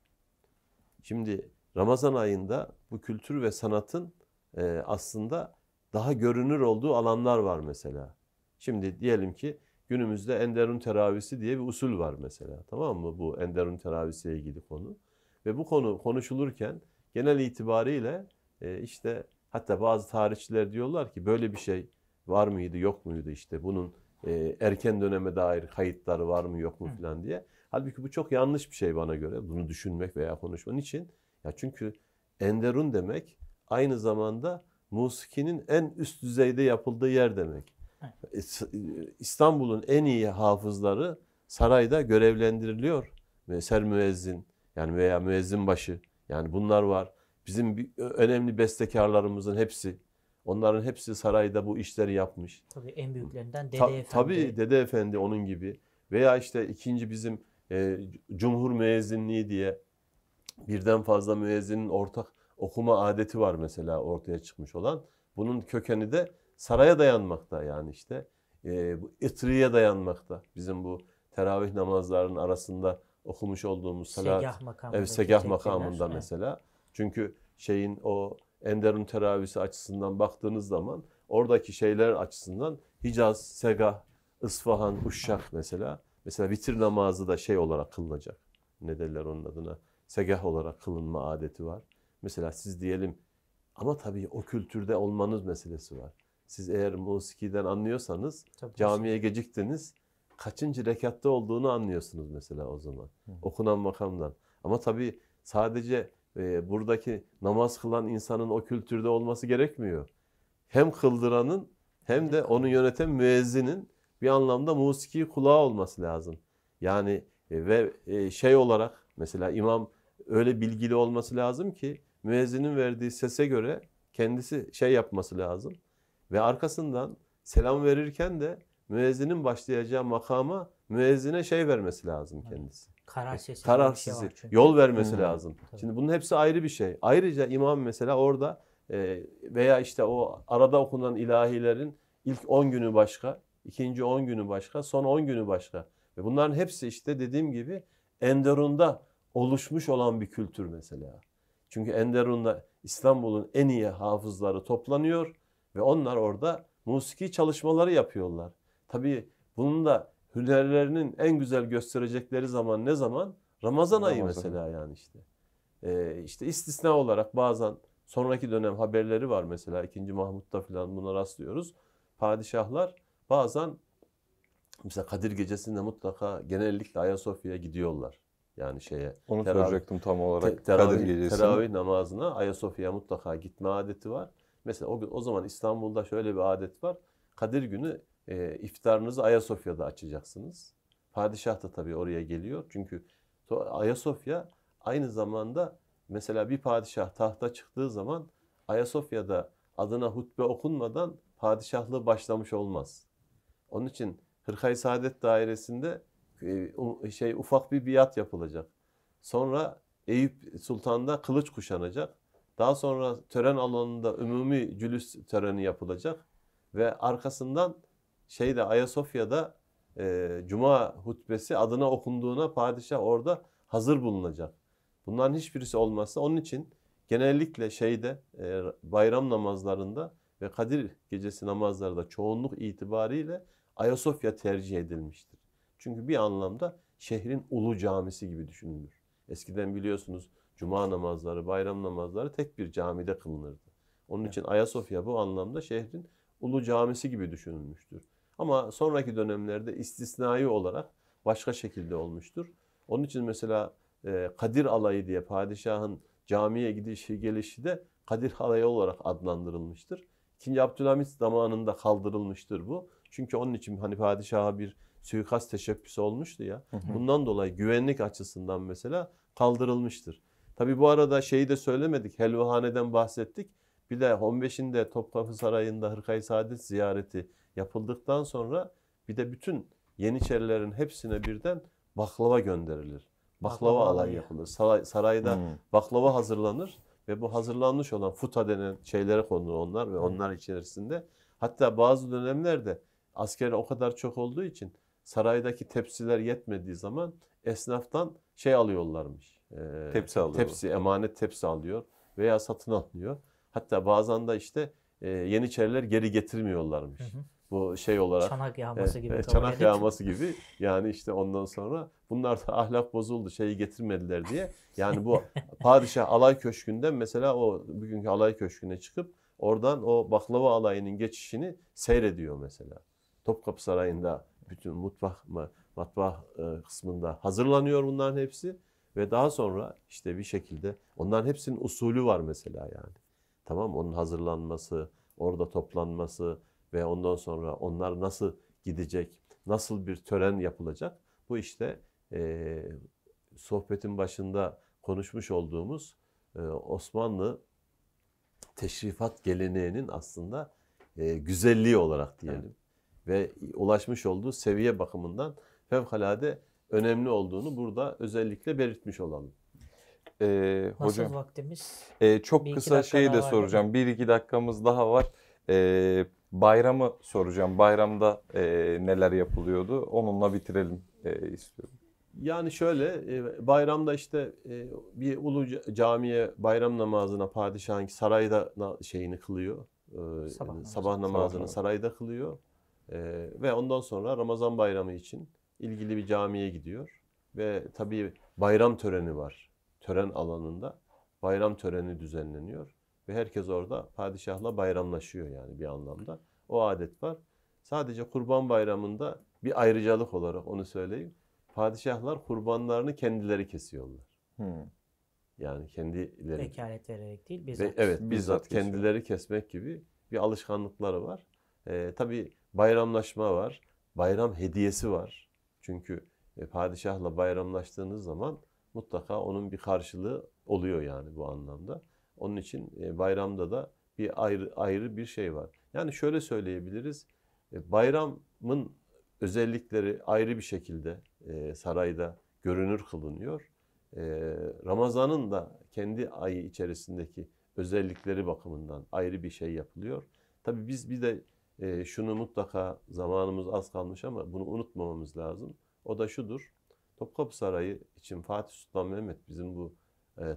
Şimdi Ramazan ayında bu kültür ve sanatın e, aslında daha görünür olduğu alanlar var mesela. Şimdi diyelim ki günümüzde Enderun teravisi diye bir usul var mesela. Tamam mı? Bu Enderun teravisiyle ilgili konu. Ve bu konu konuşulurken genel itibariyle e, işte hatta bazı tarihçiler diyorlar ki böyle bir şey var mıydı yok muydu işte bunun e, erken döneme dair kayıtları var mı yok mu falan diye. Halbuki bu çok yanlış bir şey bana göre bunu düşünmek veya konuşmanın için. Ya çünkü Enderun demek aynı zamanda musikinin en üst düzeyde yapıldığı yer demek. E, e, İstanbul'un en iyi hafızları sarayda görevlendiriliyor. Ve Ser müezzin yani veya müezzin başı yani bunlar var. Bizim önemli bestekarlarımızın hepsi onların hepsi sarayda bu işleri yapmış.
Tabii en büyüklerinden Dede
Ta-
Efendi.
Tabii Dede Efendi onun gibi. Veya işte ikinci bizim e, Cumhur Müezzinliği diye birden fazla müezzinin ortak okuma adeti var mesela ortaya çıkmış olan. Bunun kökeni de saraya dayanmakta yani işte. e, bu itriye dayanmakta. Bizim bu teravih namazlarının arasında okumuş olduğumuz salat,
Segah makamındaki
evet, segah makamında mesela. Çünkü şeyin o Enderun teravisi açısından baktığınız zaman oradaki şeyler açısından Hicaz, Segah, Isfahan, Uşşak mesela. Mesela vitir namazı da şey olarak kılınacak. Ne derler onun adına? Segah olarak kılınma adeti var. Mesela siz diyelim ama tabii o kültürde olmanız meselesi var. Siz eğer musikiden anlıyorsanız
Tabii,
camiye geciktiniz. Kaçıncı rekatta olduğunu anlıyorsunuz mesela o zaman. Okunan makamdan. Ama tabii sadece e, buradaki namaz kılan insanın o kültürde olması gerekmiyor. Hem kıldıranın hem de onu yöneten müezzinin bir anlamda musiki kulağı olması lazım. Yani e, ve e, şey olarak mesela imam öyle bilgili olması lazım ki müezzinin verdiği sese göre kendisi şey yapması lazım. Ve arkasından selam verirken de müezzinin başlayacağı makama müezzine şey vermesi lazım kendisi.
Karar sesi.
Karar
diye bir şey
yol vermesi
Hmm.
lazım.
Tabii.
Şimdi bunun hepsi ayrı bir şey. Ayrıca imam mesela orada e, veya işte o arada okunan ilahilerin ilk 10 günü başka, ikinci 10 günü başka, son 10 günü başka. Ve bunların hepsi işte dediğim gibi Enderun'da oluşmuş olan bir kültür mesela. Çünkü Enderun'da İstanbul'un en iyi hafızları toplanıyor ve onlar orada musiki çalışmaları yapıyorlar. Tabii bunun da hünerlerinin en güzel gösterecekleri zaman ne zaman? Ramazan ayı
Ramazan.
mesela yani işte. Ee, işte istisna olarak bazen sonraki dönem haberleri var mesela 2. Mahmut'ta falan buna rastlıyoruz. Padişahlar bazen mesela Kadir Gecesi'nde mutlaka genellikle Ayasofya'ya gidiyorlar. Yani şeye
Onu
Teravih-
soracaktım tam olarak.
Te- teravih,
Kadir Gecesi.
teravih namazına Ayasofya'ya mutlaka gitme adeti var. Mesela o, gün- o zaman İstanbul'da şöyle bir adet var. Kadir günü e, iftarınızı Ayasofya'da açacaksınız. Padişah da tabii oraya geliyor. Çünkü Ayasofya aynı zamanda mesela bir padişah tahta çıktığı zaman Ayasofya'da adına hutbe okunmadan padişahlığı başlamış olmaz. Onun için Hırkay Saadet Dairesi'nde e, şey ufak bir biat yapılacak. Sonra Eyüp Sultan'da kılıç kuşanacak. Daha sonra tören alanında umumi cülüs töreni yapılacak. Ve arkasından şeyde Ayasofya'da e, Cuma hutbesi adına okunduğuna padişah orada hazır bulunacak. Bunların hiçbirisi olmazsa onun için genellikle şeyde e, bayram namazlarında ve Kadir gecesi namazlarında çoğunluk itibariyle Ayasofya tercih edilmiştir. Çünkü bir anlamda şehrin ulu camisi gibi düşünülür. Eskiden biliyorsunuz cuma namazları, bayram namazları tek bir camide kılınırdı. Onun için Ayasofya bu anlamda şehrin ulu camisi gibi düşünülmüştür. Ama sonraki dönemlerde istisnai olarak başka şekilde olmuştur. Onun için mesela e, Kadir Alayı diye padişahın camiye gidişi gelişi de Kadir Alayı olarak adlandırılmıştır. İkinci Abdülhamit zamanında kaldırılmıştır bu. Çünkü onun için hani padişaha bir suikast teşebbüsü olmuştu ya. Bundan dolayı güvenlik açısından mesela kaldırılmıştır. Tabi bu arada şeyi de söylemedik. Helvahane'den bahsettik. Bir de 15'inde Topkapı Sarayı'nda Hırkay Saadet ziyareti yapıldıktan sonra bir de bütün Yeniçerilerin hepsine birden baklava gönderilir. Baklava
Baklava
alayı. yapılır. Saray, sarayda
Hmm.
baklava hazırlanır ve bu hazırlanmış olan futa denen şeylere konur onlar ve onlar içerisinde hatta bazı dönemlerde asker o kadar çok olduğu için saraydaki tepsiler yetmediği zaman esnaftan şey alıyorlarmış. Ee,
Tepsi alıyorlar.
Tepsi, emanet tepsi alıyor veya satın alıyor. Hatta bazen de işte e, Yeniçeriler geri getirmiyorlarmış.
Hı hı.
Bu şey olarak
Çanak yağması
e,
gibi.
e, çanak
edip-
yağması gibi. Yani işte ondan sonra bunlar da ahlak bozuldu şeyi getirmediler diye. Yani bu padişah alay köşkünden mesela o bugünkü alay köşküne çıkıp oradan o baklava alayının geçişini seyrediyor mesela. Topkapı Sarayı'nda bütün mutfak matbaa e, kısmında hazırlanıyor bunların hepsi ve daha sonra işte bir şekilde onların hepsinin usulü var mesela yani. Tamam onun hazırlanması, orada toplanması ve ondan sonra onlar nasıl gidecek, nasıl bir tören yapılacak? Bu işte e, sohbetin başında konuşmuş olduğumuz e, Osmanlı teşrifat geleneğinin aslında e, güzelliği olarak diyelim. Ve ulaşmış olduğu seviye bakımından fevkalade önemli olduğunu burada özellikle belirtmiş olalım.
Ee,
Nasıl
hocam
vaktimiz?
e, çok
Bir
kısa
daha
de soracağım. Bir iki dakikamız daha var. Ee, Bayramı soracağım. Bayramda e, neler yapılıyordu? Onunla bitirelim e, istiyorum.
Yani şöyle e, bayramda işte e, bir ulu ca- camiye bayram namazına padişahın sarayda şeyini kılıyor. E,
Sabah namazı.
sabah namazını
Sabah
sarayda kılıyor. E, ve ondan sonra Ramazan bayramı için ilgili bir camiye gidiyor. Ve tabii bayram töreni var. Tören alanında bayram töreni düzenleniyor. Ve herkes orada padişahla bayramlaşıyor yani bir anlamda. O adet var. Sadece kurban bayramında bir ayrıcalık olarak onu söyleyeyim. Padişahlar kurbanlarını kendileri kesiyorlar.
Hmm.
Yani kendileri.
Vekalet vererek değil
Ve
bizzat.
evet
Bizzat
bizzat kendileri kesmek gibi bir alışkanlıkları var. Ee, tabii bayramlaşma var. Bayram hediyesi var. Çünkü e, padişahla bayramlaştığınız zaman mutlaka onun bir karşılığı oluyor yani bu anlamda. Onun için e, bayramda da bir ayrı ayrı bir şey var. Yani şöyle söyleyebiliriz. E, bayramın özellikleri ayrı bir şekilde e, sarayda görünür kılınıyor. Ramazan'ın da kendi ayı içerisindeki özellikleri bakımından ayrı bir şey yapılıyor. Tabii biz bir de şunu mutlaka zamanımız az kalmış ama bunu unutmamamız lazım. O da şudur. Topkapı Sarayı için Fatih Sultan Mehmet bizim bu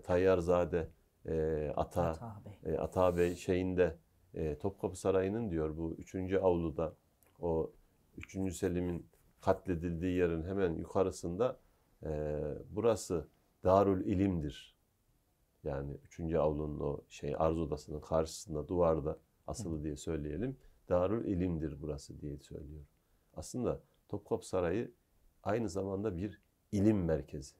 Tayyarzade e, ata
Ata Bey.
e, Ata Bey şeyinde e, Topkapı Sarayı'nın diyor bu 3. avluda o 3. Selim'in katledildiği yerin hemen yukarısında e, burası Darül İlim'dir. Yani 3. avlunun o şey arz odasının karşısında duvarda asılı diye söyleyelim. Darül İlim'dir burası diye söylüyor. Aslında Topkapı Sarayı aynı zamanda bir ilim merkezi.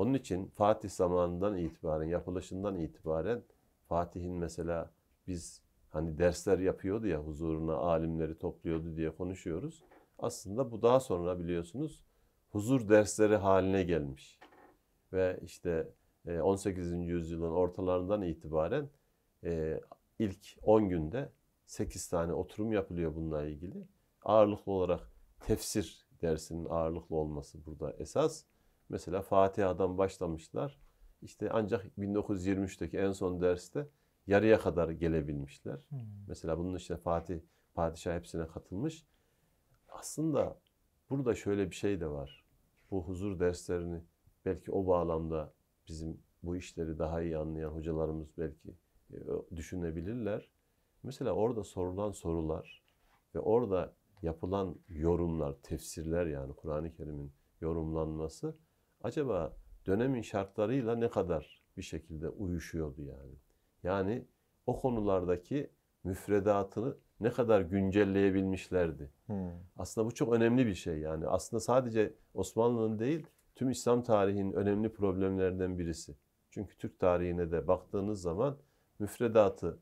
Onun için Fatih zamanından itibaren, yapılışından itibaren Fatih'in mesela biz hani dersler yapıyordu ya huzuruna alimleri topluyordu diye konuşuyoruz. Aslında bu daha sonra biliyorsunuz huzur dersleri haline gelmiş. Ve işte e, 18. yüzyılın ortalarından itibaren e, ilk 10 günde 8 tane oturum yapılıyor bununla ilgili. Ağırlıklı olarak tefsir dersinin ağırlıklı olması burada esas. Mesela Fatiha'dan başlamışlar. İşte ancak 1923'teki en son derste yarıya kadar gelebilmişler.
Hmm.
Mesela bunun işte Fatih padişah hepsine katılmış. Aslında burada şöyle bir şey de var. Bu huzur derslerini belki o bağlamda bizim bu işleri daha iyi anlayan hocalarımız belki e, düşünebilirler. Mesela orada sorulan sorular ve orada yapılan yorumlar, tefsirler yani Kur'an-ı Kerim'in yorumlanması acaba dönemin şartlarıyla ne kadar bir şekilde uyuşuyordu yani. Yani o konulardaki müfredatını ne kadar güncelleyebilmişlerdi.
Hmm.
Aslında bu çok önemli bir şey yani. Aslında sadece Osmanlı'nın değil, tüm İslam tarihinin önemli problemlerinden birisi. Çünkü Türk tarihine de baktığınız zaman müfredatı,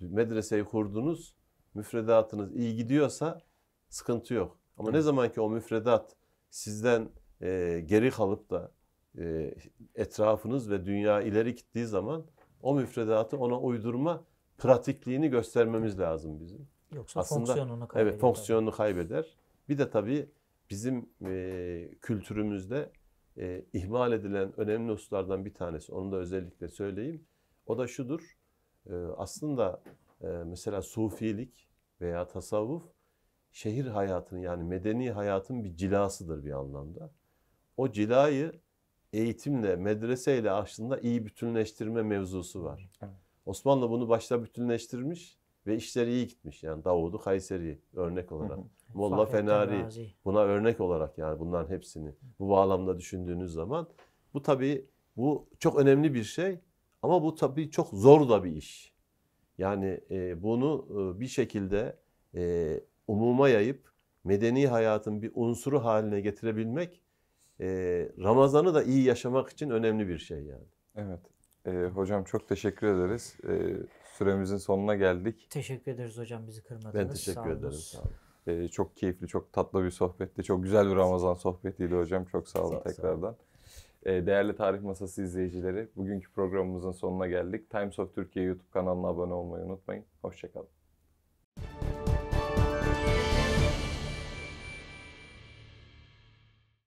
medreseyi kurdunuz, müfredatınız iyi gidiyorsa sıkıntı yok. Ama ne zaman ki o müfredat sizden e, geri kalıp da e, etrafınız ve dünya ileri gittiği zaman o müfredatı ona uydurma pratikliğini göstermemiz lazım bizim.
Yoksa
Aslında-
fonksiyonunu kaybediyor.
Evet fonksiyonunu kaybeder. Bir de tabii bizim e, kültürümüzde e, ihmal edilen önemli hususlardan bir tanesi. Onu da özellikle söyleyeyim. O da şudur. E, aslında e, mesela sufilik veya tasavvuf şehir hayatının yani medeni hayatın bir cilasıdır bir anlamda. O cilayı eğitimle, medreseyle aslında iyi bütünleştirme mevzusu var.
Evet.
Osmanlı bunu başta bütünleştirmiş ve işleri iyi gitmiş. Yani Davud'u Kayseri örnek olarak.
hı.
Molla Fenari
Razi.
buna örnek olarak yani bunların hepsini bu bağlamda düşündüğünüz zaman bu tabii bu çok önemli bir şey ama bu tabii çok zor da bir iş. Yani e, bunu e, bir şekilde e, umuma yayıp medeni hayatın bir unsuru haline getirebilmek e, Ramazan'ı da iyi yaşamak için önemli bir şey yani.
Evet. E, hocam çok teşekkür ederiz. E, süremizin sonuna geldik.
Teşekkür ederiz hocam bizi kırmadınız.
Ben teşekkür
Sağ
ederim. Sağ olun.
E, çok keyifli, çok tatlı bir sohbetti. Çok güzel bir Ramazan sohbetiydi hocam. Çok sağ olun
Sağ olun.
tekrardan. E, değerli Tarih Masası izleyicileri, bugünkü programımızın sonuna geldik. Times of Türkiye YouTube kanalına abone olmayı unutmayın. Hoşçakalın.